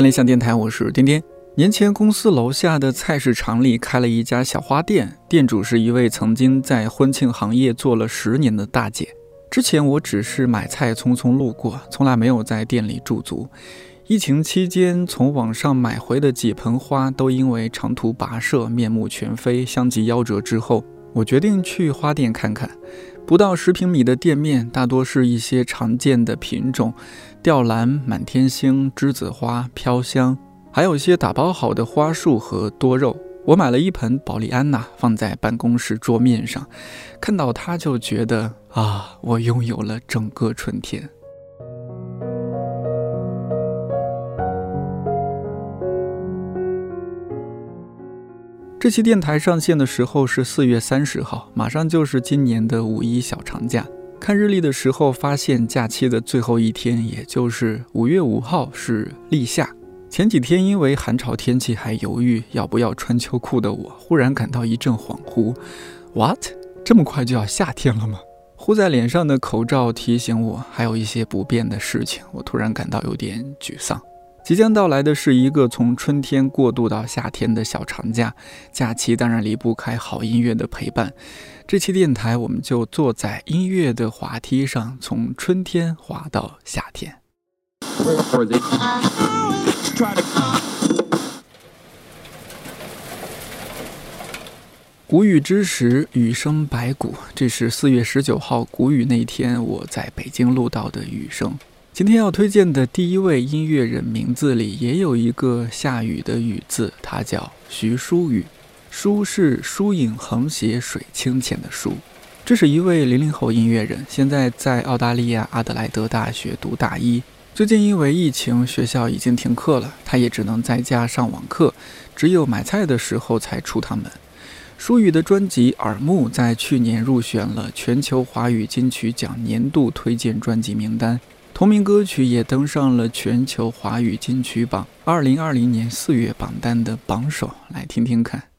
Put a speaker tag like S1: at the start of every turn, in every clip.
S1: 看理想电台，我是颠颠。年前，公司楼下的菜市场里开了一家小花店，店主是一位曾经在婚庆行业做了十年的大姐。之前我只是买菜匆匆路过，从来没有在店里驻足。疫情期间，从网上买回的几盆花都因为长途跋涉，面目全非，相继夭折之后，我决定去花店看看。不到十平米的店面，大多是一些常见的品种：吊兰、满天星、栀子花、飘香，还有一些打包好的花束和多肉。我买了一盆保利安娜，放在办公室桌面上，看到它就觉得啊，我拥有了整个春天。这期电台上线的时候是四月三十号，马上就是今年的五一小长假。看日历的时候，发现假期的最后一天，也就是五月五号是立夏。前几天因为寒潮天气还犹豫要不要穿秋裤的我，忽然感到一阵恍惚。What？这么快就要夏天了吗？糊在脸上的口罩提醒我还有一些不变的事情，我突然感到有点沮丧。即将到来的是一个从春天过渡到夏天的小长假，假期当然离不开好音乐的陪伴。这期电台，我们就坐在音乐的滑梯上，从春天滑到夏天。谷雨之时，雨声百谷。这是四月十九号谷雨那天，我在北京录到的雨声。今天要推荐的第一位音乐人名字里也有一个下雨的雨字，他叫徐书宇。书是疏影横斜水清浅的书。这是一位零零后音乐人，现在在澳大利亚阿德莱德大学读大一。最近因为疫情，学校已经停课了，他也只能在家上网课，只有买菜的时候才出趟门。舒宇的专辑《耳目》在去年入选了全球华语金曲奖年度推荐专辑名单。同名歌曲也登上了全球华语金曲榜二零二零年四月榜单的榜首，来听听看。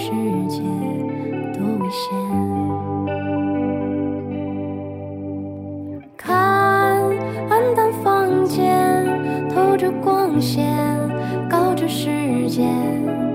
S2: 世界多危险！看暗淡房间透着光线，告知时
S1: 间。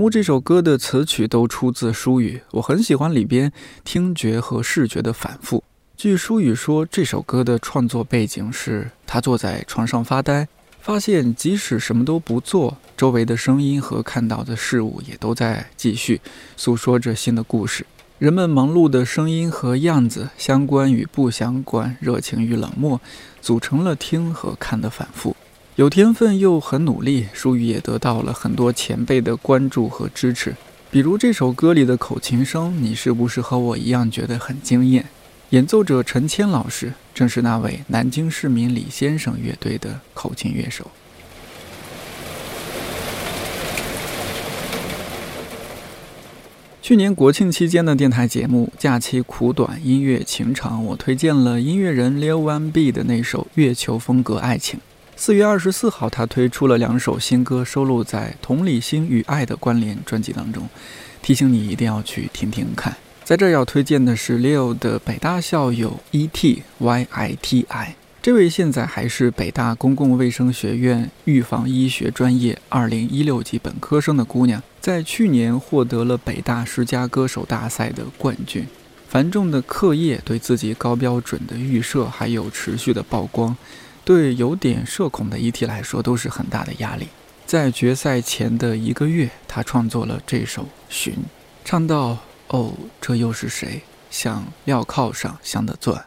S1: 目这首歌的词曲都出自舒语，我很喜欢里边听觉和视觉的反复。据舒语说，这首歌的创作背景是他坐在床上发呆，发现即使什么都不做，周围的声音和看到的事物也都在继续诉说着新的故事。人们忙碌的声音和样子，相关与不相关，热情与冷漠，组成了听和看的反复。有天分又很努力，舒宇也得到了很多前辈的关注和支持。比如这首歌里的口琴声，你是不是和我一样觉得很惊艳？演奏者陈谦老师正是那位南京市民李先生乐队的口琴乐手。去年国庆期间的电台节目《假期苦短，音乐情长》，我推荐了音乐人 Lil One B 的那首《月球风格爱情》。四月二十四号，他推出了两首新歌，收录在《同理心与爱的关联》专辑当中。提醒你一定要去听听看。在这要推荐的是 Leo 的北大校友 E.T. Y.I.T.I。这位现在还是北大公共卫生学院预防医学专业二零一六级本科生的姑娘，在去年获得了北大十佳歌手大赛的冠军。繁重的课业、对自己高标准的预设，还有持续的曝光。对有点社恐的 E.T 来说都是很大的压力。在决赛前的一个月，他创作了这首《寻》，唱到：“哦，这又是谁？像镣铐上镶的钻。”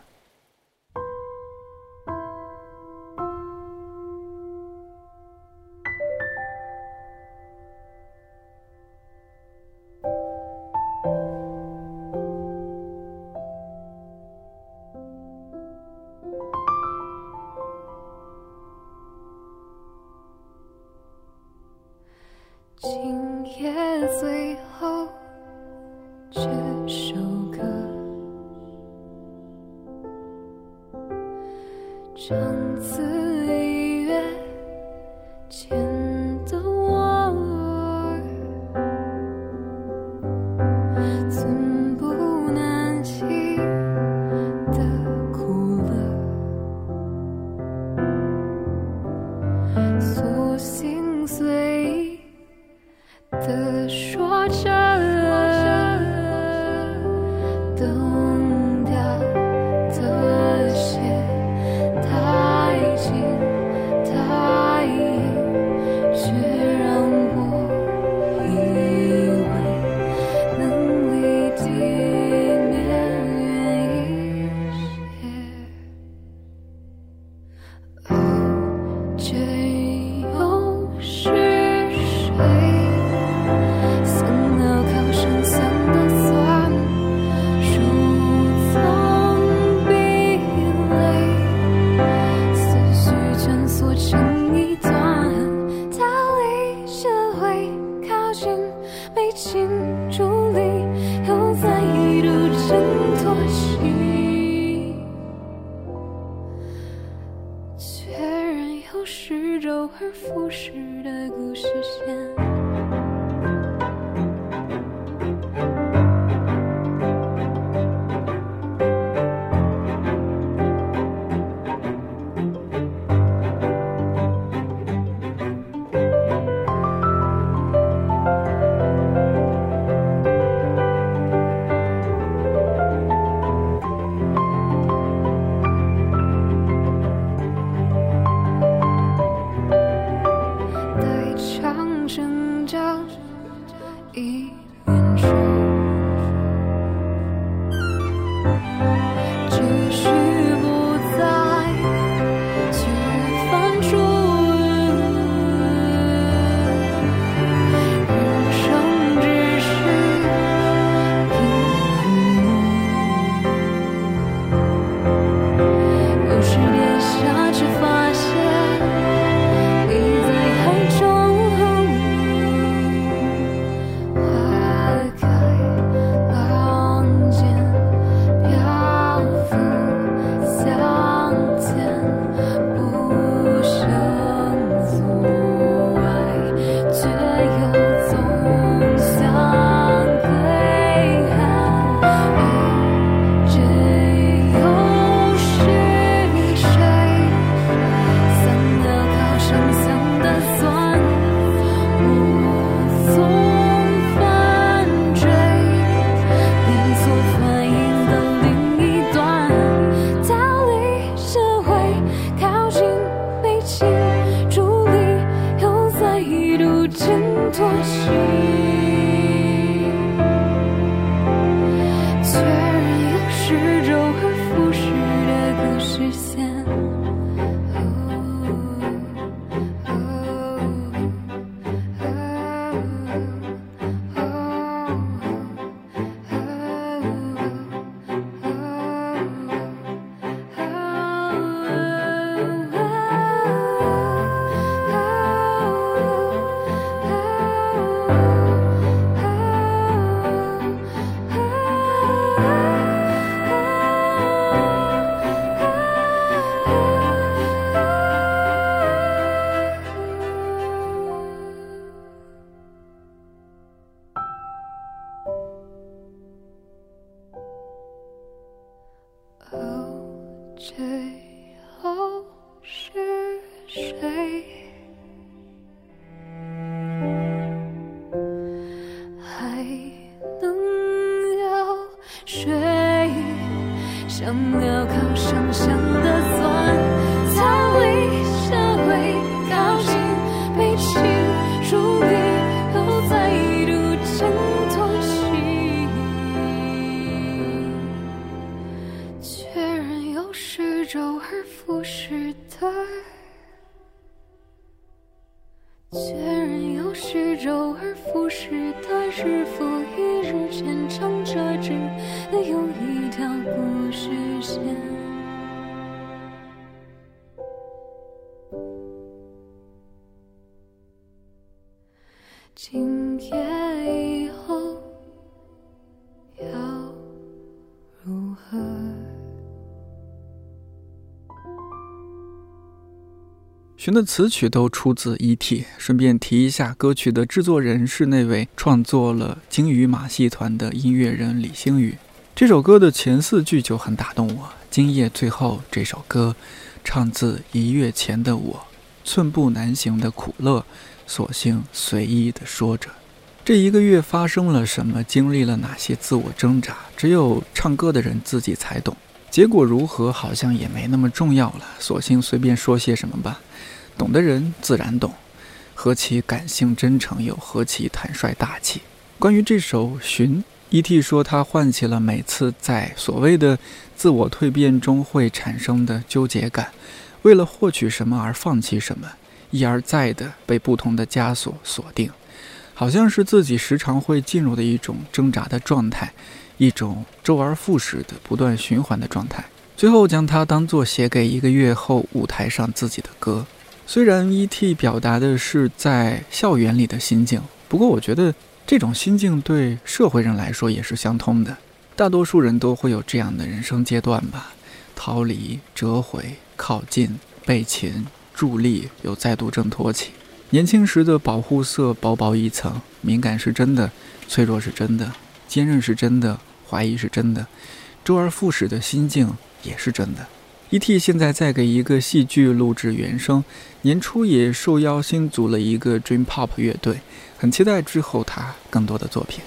S2: 今夜以后要如何？
S1: 寻的词曲都出自 E.T。顺便提一下，歌曲的制作人是那位创作了《鲸鱼马戏团》的音乐人李星宇。这首歌的前四句就很打动我。今夜最后这首歌，唱自一月前的我，寸步难行的苦乐，索性随意地说着。这一个月发生了什么，经历了哪些自我挣扎，只有唱歌的人自己才懂。结果如何，好像也没那么重要了，索性随便说些什么吧。懂的人自然懂，何其感性真诚，又何其坦率大气。关于这首《寻》，E.T. 说他唤起了每次在所谓的自我蜕变中会产生的纠结感，为了获取什么而放弃什么，一而再的被不同的枷锁锁定，好像是自己时常会进入的一种挣扎的状态，一种周而复始的不断循环的状态。最后将它当作写给一个月后舞台上自己的歌。虽然 E.T. 表达的是在校园里的心境，不过我觉得这种心境对社会人来说也是相通的。大多数人都会有这样的人生阶段吧：逃离、折回、靠近、被擒、助力，又再度挣脱起。年轻时的保护色薄薄一层，敏感是真的，脆弱是真的，坚韧是真的，怀疑是真的，周而复始的心境也是真的。E.T. 现在在给一个戏剧录制原声，年初也受邀新组了一个 Dream Pop 乐队，很期待之后他更多的作品。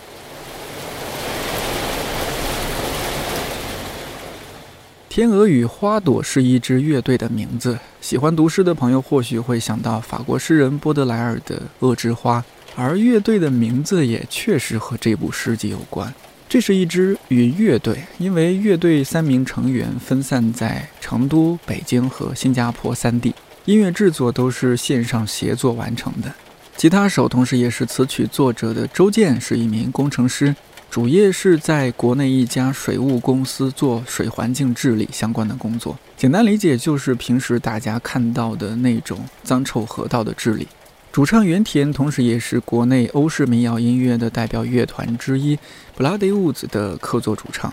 S1: 天鹅与花朵是一支乐队的名字，喜欢读诗的朋友或许会想到法国诗人波德莱尔的《恶之花》，而乐队的名字也确实和这部诗集有关。这是一支云乐队，因为乐队三名成员分散在成都、北京和新加坡三地，音乐制作都是线上协作完成的。吉他手同时也是词曲作者的周健是一名工程师，主业是在国内一家水务公司做水环境治理相关的工作，简单理解就是平时大家看到的那种脏臭河道的治理。主唱原田，同时也是国内欧式民谣音乐的代表乐团之一 Bloody Woods 的客座主唱，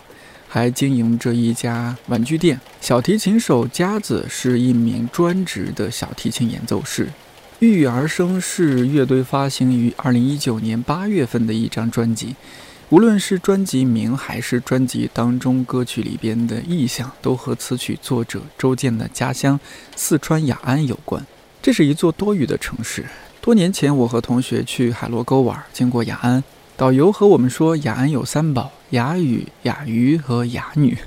S1: 还经营着一家玩具店。小提琴手佳子是一名专职的小提琴演奏师。郁郁而生是乐队发行于2019年8月份的一张专辑，无论是专辑名还是专辑当中歌曲里边的意象，都和词曲作者周健的家乡四川雅安有关。这是一座多雨的城市。多年前，我和同学去海螺沟玩，经过雅安，导游和我们说，雅安有三宝：雅雨、雅鱼和雅女。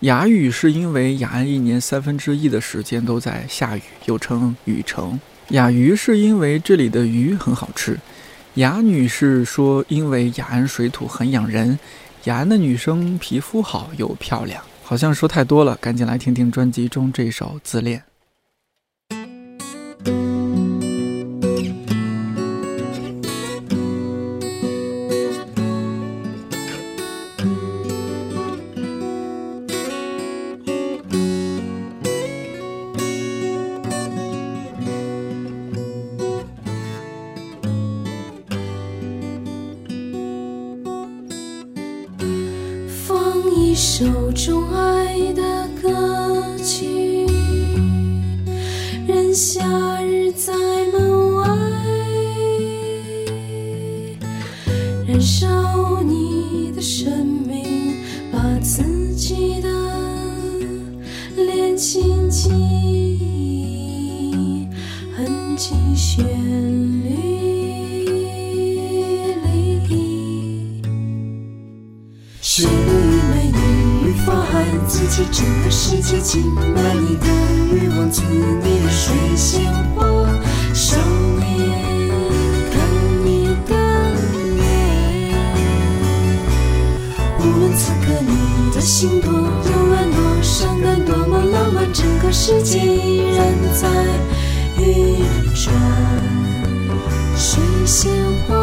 S1: 雅雨是因为雅安一年三分之一的时间都在下雨，又称雨城；雅鱼是因为这里的鱼很好吃；雅女士说因为雅安水土很养人，雅安的女生皮肤好又漂亮。好像说太多了，赶紧来听听专辑中这首《自恋》。
S2: 的生命，把自己的脸轻轻哼起旋律里。旋律美丽，无法爱自己，整个世界浸满你的欲望，做你的水仙花你的心多柔软，多伤感，多么浪漫，整个世界依然在运转。水仙花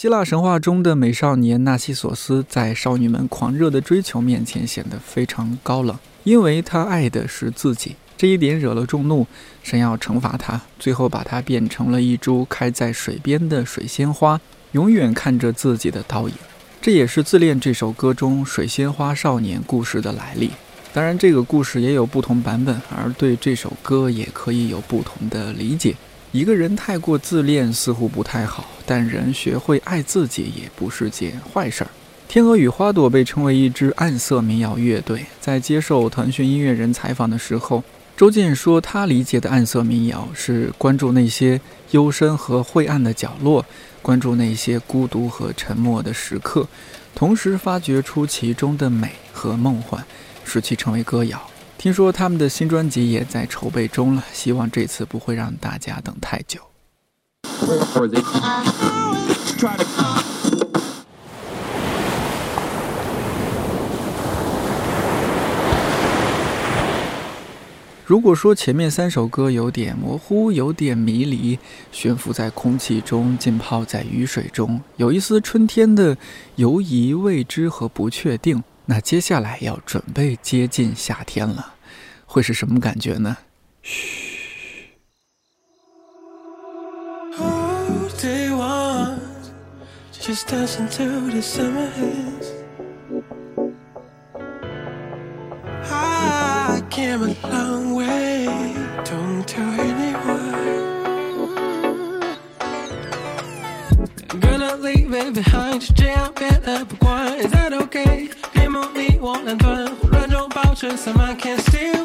S1: 希腊神话中的美少年纳西索斯，在少女们狂热的追求面前显得非常高冷，因为他爱的是自己。这一点惹了众怒，神要惩罚他，最后把他变成了一株开在水边的水仙花，永远看着自己的倒影。这也是《自恋》这首歌中水仙花少年故事的来历。当然，这个故事也有不同版本，而对这首歌也可以有不同的理解。一个人太过自恋似乎不太好，但人学会爱自己也不是件坏事儿。天鹅与花朵被称为一支暗色民谣乐队，在接受腾讯音乐人采访的时候，周健说他理解的暗色民谣是关注那些幽深和晦暗的角落，关注那些孤独和沉默的时刻，同时发掘出其中的美和梦幻，使其成为歌谣。听说他们的新专辑也在筹备中了，希望这次不会让大家等太久。如果说前面三首歌有点模糊，有点迷离，悬浮在空气中，浸泡在雨水中，有一丝春天的犹疑、未知和不确定，那接下来要准备接近夏天了，会是什么感觉呢？嘘。
S3: All day one, just dancing to the summer hits. I came a long way, don't tell anyone. Gonna leave it behind，就这样变了，不管 Is that okay？黑梦里我难断，混乱中保持散漫，Can still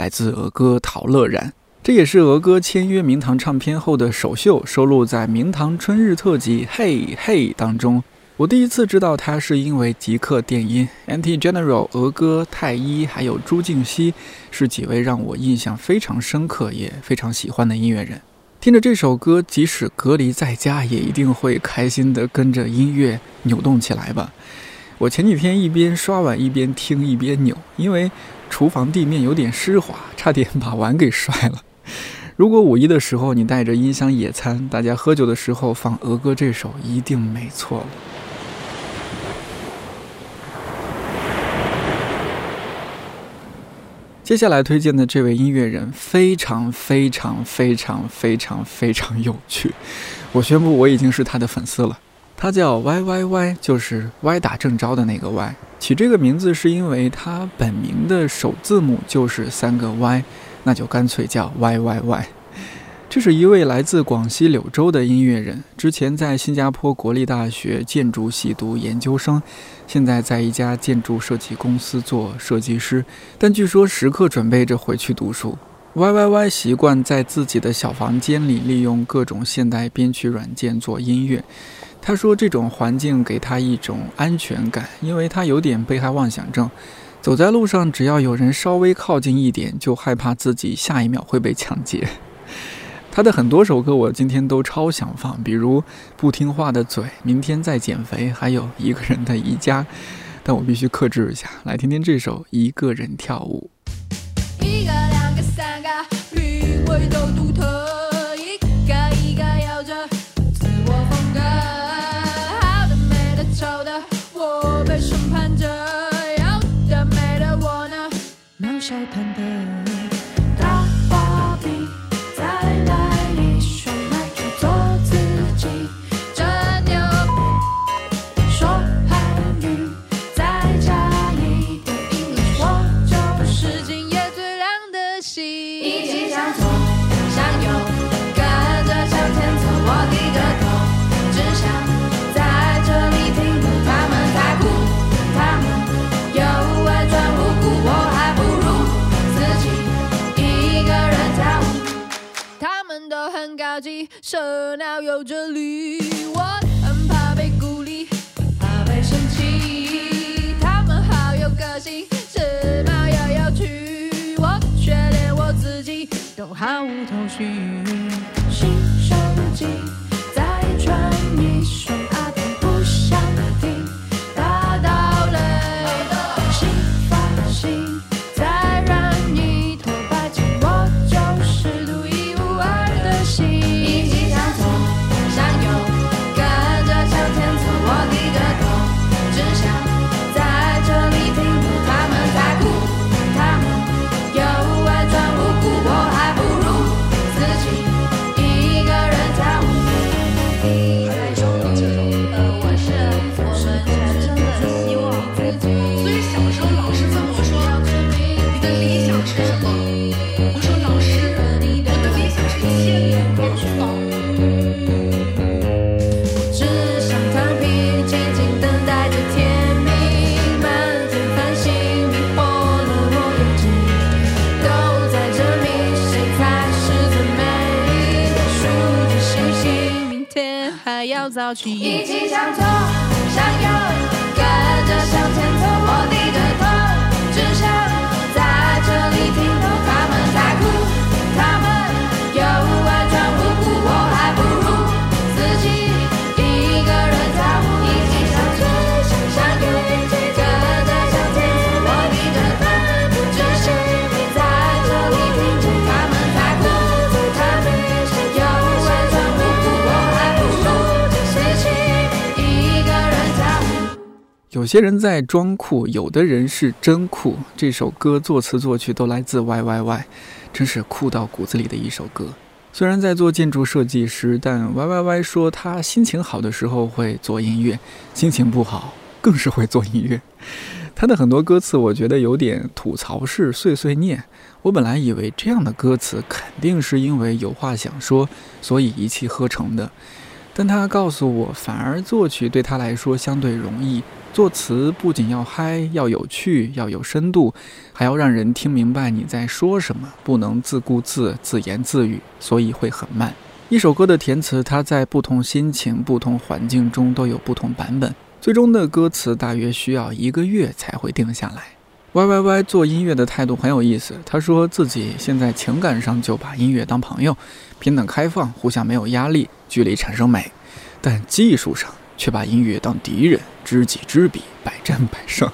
S1: 来自儿歌陶乐然，这也是儿歌签约明堂唱片后的首秀，收录在明堂春日特辑《嘿嘿》当中。我第一次知道他是因为极客电音、Anti General、俄歌、太一还有朱静熙是几位让我印象非常深刻也非常喜欢的音乐人。听着这首歌，即使隔离在家，也一定会开心的跟着音乐扭动起来吧。我前几天一边刷碗一边听一边扭，因为厨房地面有点湿滑，差点把碗给摔了。如果五一的时候你带着音箱野餐，大家喝酒的时候放俄歌这首，一定没错了。接下来推荐的这位音乐人非常非常非常非常非常有趣，我宣布我已经是他的粉丝了。他叫 Y Y Y，就是歪打正着的那个 Y。起这个名字是因为他本名的首字母就是三个 Y，那就干脆叫 Y Y Y。这是一位来自广西柳州的音乐人，之前在新加坡国立大学建筑系读研究生，现在在一家建筑设计公司做设计师，但据说时刻准备着回去读书。Y Y Y 习惯在自己的小房间里利用各种现代编曲软件做音乐。他说，这种环境给他一种安全感，因为他有点被害妄想症，走在路上只要有人稍微靠近一点，就害怕自己下一秒会被抢劫。他的很多首歌我今天都超想放，比如《不听话的嘴》《明天再减肥》，还有一个人的宜家，但我必须克制一下，来听听这首《一个人跳舞》。
S4: 一个、两个、三个，交谈的你大画笔再来一双曼做自己这牛说汉语再加一的英语我就是今夜最亮的星。一起闪烁热闹，有着理。我很怕被孤立，怕被生气。他们好有个性，时髦又要去，我却连我自己都毫无头绪。新手机一起向左
S1: 有些人在装酷，有的人是真酷。这首歌作词作曲都来自 YYY，真是酷到骨子里的一首歌。虽然在做建筑设计师，但 YYY 说他心情好的时候会做音乐，心情不好更是会做音乐。他的很多歌词我觉得有点吐槽式碎碎念。我本来以为这样的歌词肯定是因为有话想说，所以一气呵成的。但他告诉我，反而作曲对他来说相对容易。作词不仅要嗨，要有趣，要有深度，还要让人听明白你在说什么，不能自顾自、自言自语，所以会很慢。一首歌的填词，它在不同心情、不同环境中都有不同版本，最终的歌词大约需要一个月才会定下来。Y Y Y 做音乐的态度很有意思，他说自己现在情感上就把音乐当朋友，平等开放，互相没有压力，距离产生美，但技术上却把音乐当敌人，知己知彼，百战百胜。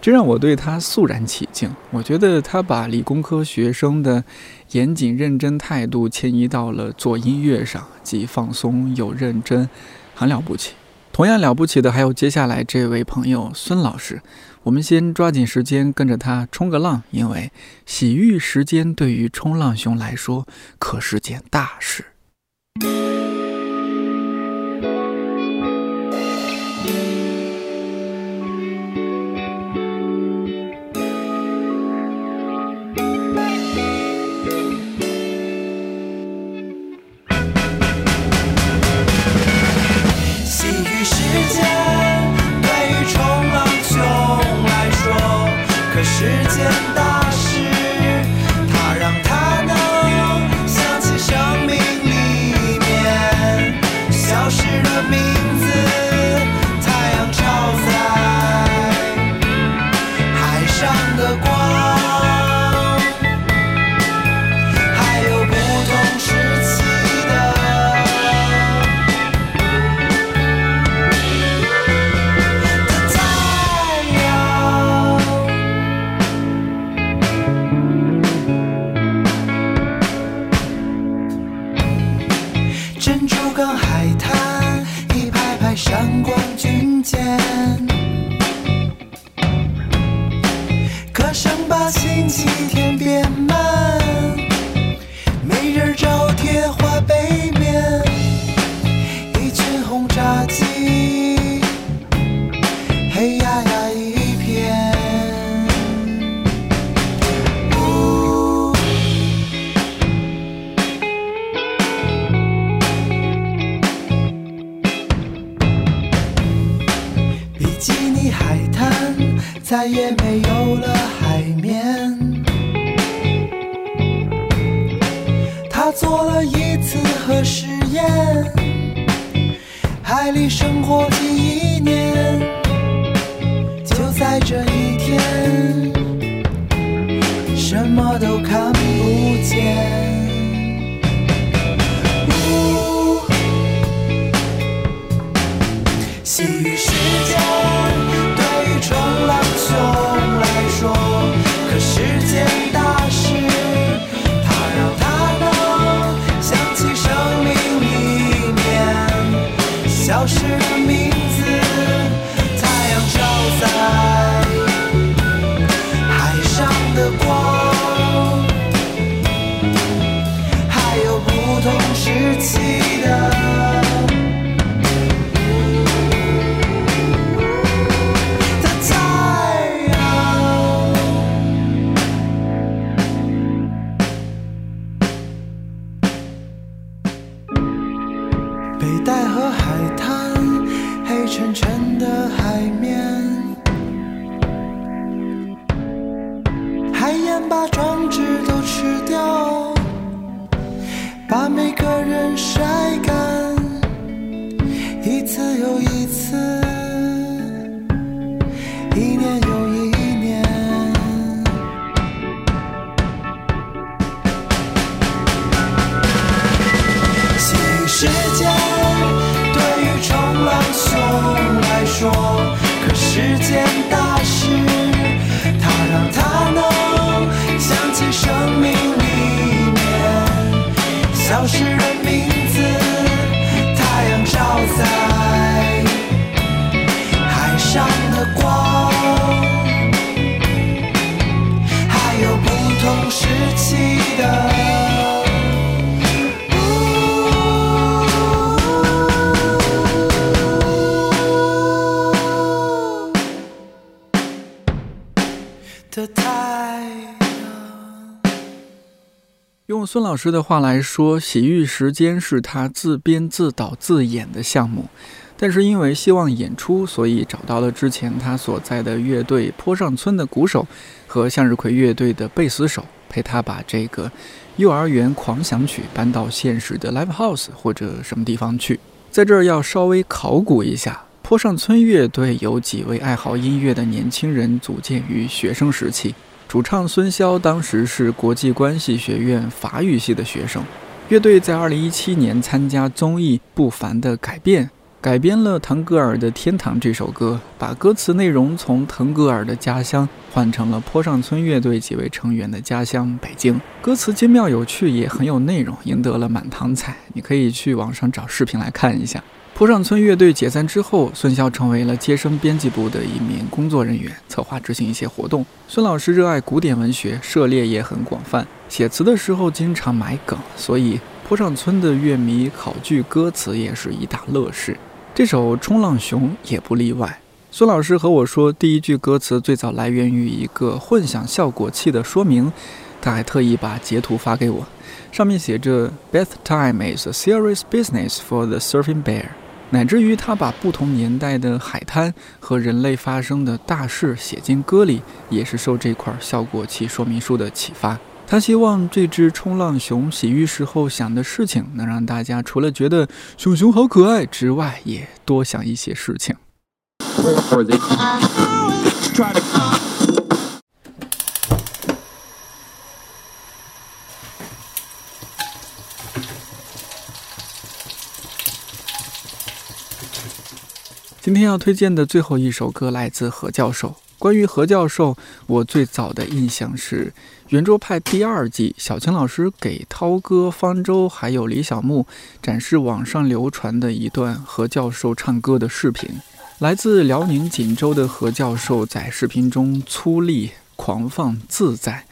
S1: 这让我对他肃然起敬。我觉得他把理工科学生的严谨认真态度迁移到了做音乐上，既放松又认真，很了不起。同样了不起的还有接下来这位朋友孙老师。我们先抓紧时间跟着他冲个浪，因为洗浴时间对于冲浪熊来说可是件大事。
S5: 时间对于冲浪熊来说，可是件大事。它让它能想起生命里面消失的
S1: 孙老师的话来说，《洗浴时间》是他自编自导自演的项目，但是因为希望演出，所以找到了之前他所在的乐队坡上村的鼓手和向日葵乐队的贝斯手，陪他把这个幼儿园狂想曲搬到现实的 live house 或者什么地方去。在这儿要稍微考古一下，坡上村乐队由几位爱好音乐的年轻人组建于学生时期。主唱孙潇当时是国际关系学院法语系的学生。乐队在2017年参加综艺《不凡的改变》，改编了腾格尔的《天堂》这首歌，把歌词内容从腾格尔的家乡换成了坡上村乐队几位成员的家乡北京。歌词精妙有趣，也很有内容，赢得了满堂彩。你可以去网上找视频来看一下。坡上村乐队解散之后，孙骁成为了接生编辑部的一名工作人员，策划执行一些活动。孙老师热爱古典文学，涉猎也很广泛，写词的时候经常埋梗，所以坡上村的乐迷考据歌词也是一大乐事。这首《冲浪熊》也不例外。孙老师和我说，第一句歌词最早来源于一个混响效果器的说明，他还特意把截图发给我，上面写着 “Bath time is a serious business for the surfing bear”。乃至于他把不同年代的海滩和人类发生的大事写进歌里，也是受这块效果器说明书的启发。他希望这只冲浪熊洗浴时候想的事情，能让大家除了觉得熊熊好可爱之外，也多想一些事情。今天要推荐的最后一首歌来自何教授。关于何教授，我最早的印象是《圆桌派》第二季，小青老师给涛哥、方舟还有李小牧展示网上流传的一段何教授唱歌的视频。来自辽宁锦州的何教授在视频中粗粝、狂放、自在，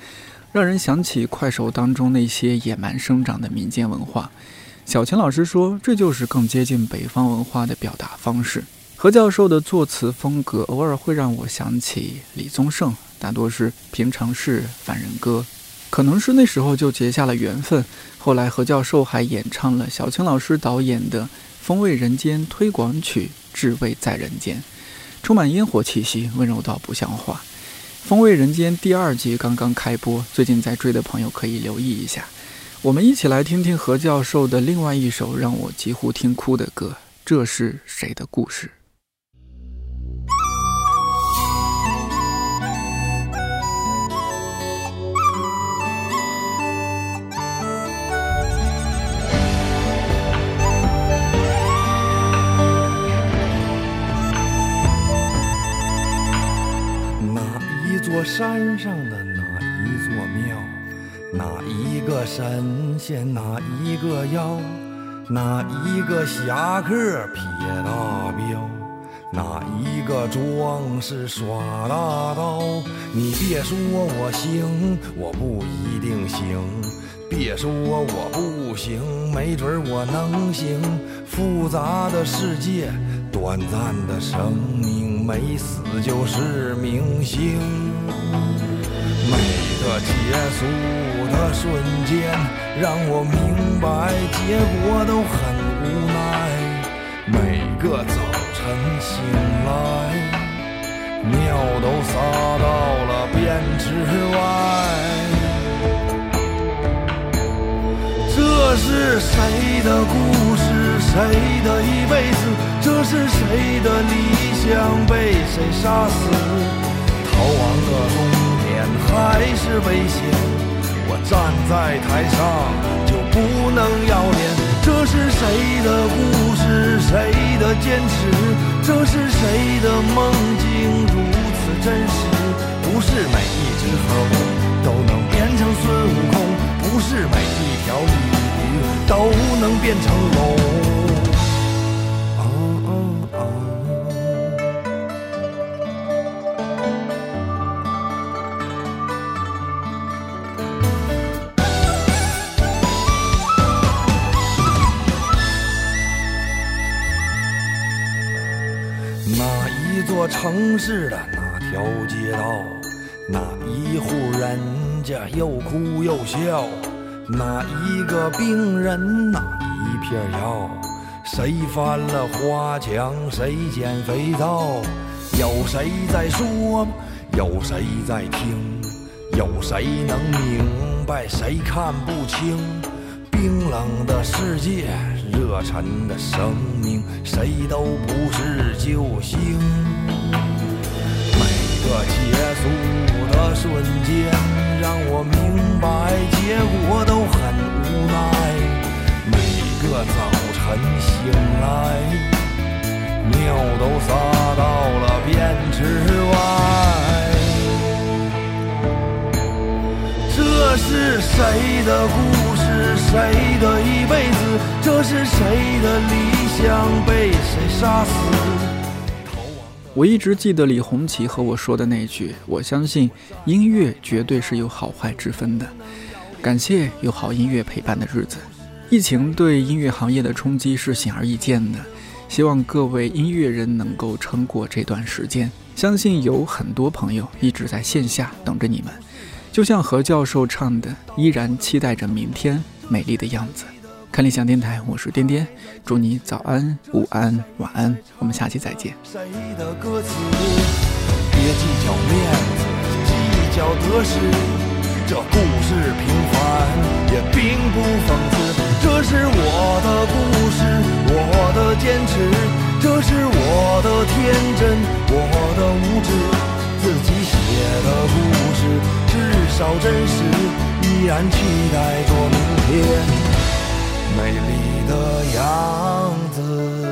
S1: 让人想起快手当中那些野蛮生长的民间文化。小青老师说，这就是更接近北方文化的表达方式。何教授的作词风格偶尔会让我想起李宗盛，大多是平常事、凡人歌。可能是那时候就结下了缘分。后来何教授还演唱了小青老师导演的《风味人间》推广曲《至味在人间》，充满烟火气息，温柔到不像话。《风味人间》第二季刚刚开播，最近在追的朋友可以留意一下。我们一起来听听何教授的另外一首让我几乎听哭的歌。这是谁的故事？
S6: 山上的哪一座庙，哪一个神仙哪一个妖，哪一个侠客撇大镖，哪一个壮士耍大刀？你别说我行，我不一定行。别说我不行，没准我能行。复杂的世界，短暂的生命，没死就是明星。每个结束的瞬间，让我明白结果都很无奈。每个早晨醒来，尿都撒到了便池外。这是谁的故事？谁的一辈子？这是谁的理想被谁杀死？逃亡的终点还是危险？我站在台上就不能要脸。这是谁的故事？谁的坚持？这是谁的梦境如此真实？不是每一只猴都能变成孙悟空，不是每一条鲤鱼都能变成龙。城市的哪条街道，哪一户人家又哭又笑，哪一个病人哪一片药，谁翻了花墙，谁捡肥皂，有谁在说，有谁在听，有谁能明白，谁看不清。冰冷的世界，热忱的生命，谁都不是救星。这结束的瞬间，让我明白结果都很无奈。每个早晨醒来，尿都撒到了便池外。这是谁的故事？谁的一辈子？这是谁的理想被谁杀死？
S1: 我一直记得李红旗和我说的那句：“我相信音乐绝对是有好坏之分的。”感谢有好音乐陪伴的日子。疫情对音乐行业的冲击是显而易见的，希望各位音乐人能够撑过这段时间。相信有很多朋友一直在线下等着你们，就像何教授唱的：“依然期待着明天美丽的样子。”看理想电台，我是颠颠，祝你早安、午安、晚安，我们下期再见。
S6: 谁的歌词？别计较面子，计较得失。这故事平凡，也并不讽刺。这是我的故事，我的坚持，这是我的天真，我的无知。自己写的故事，至少真实，依然期待着明天。美丽的样子。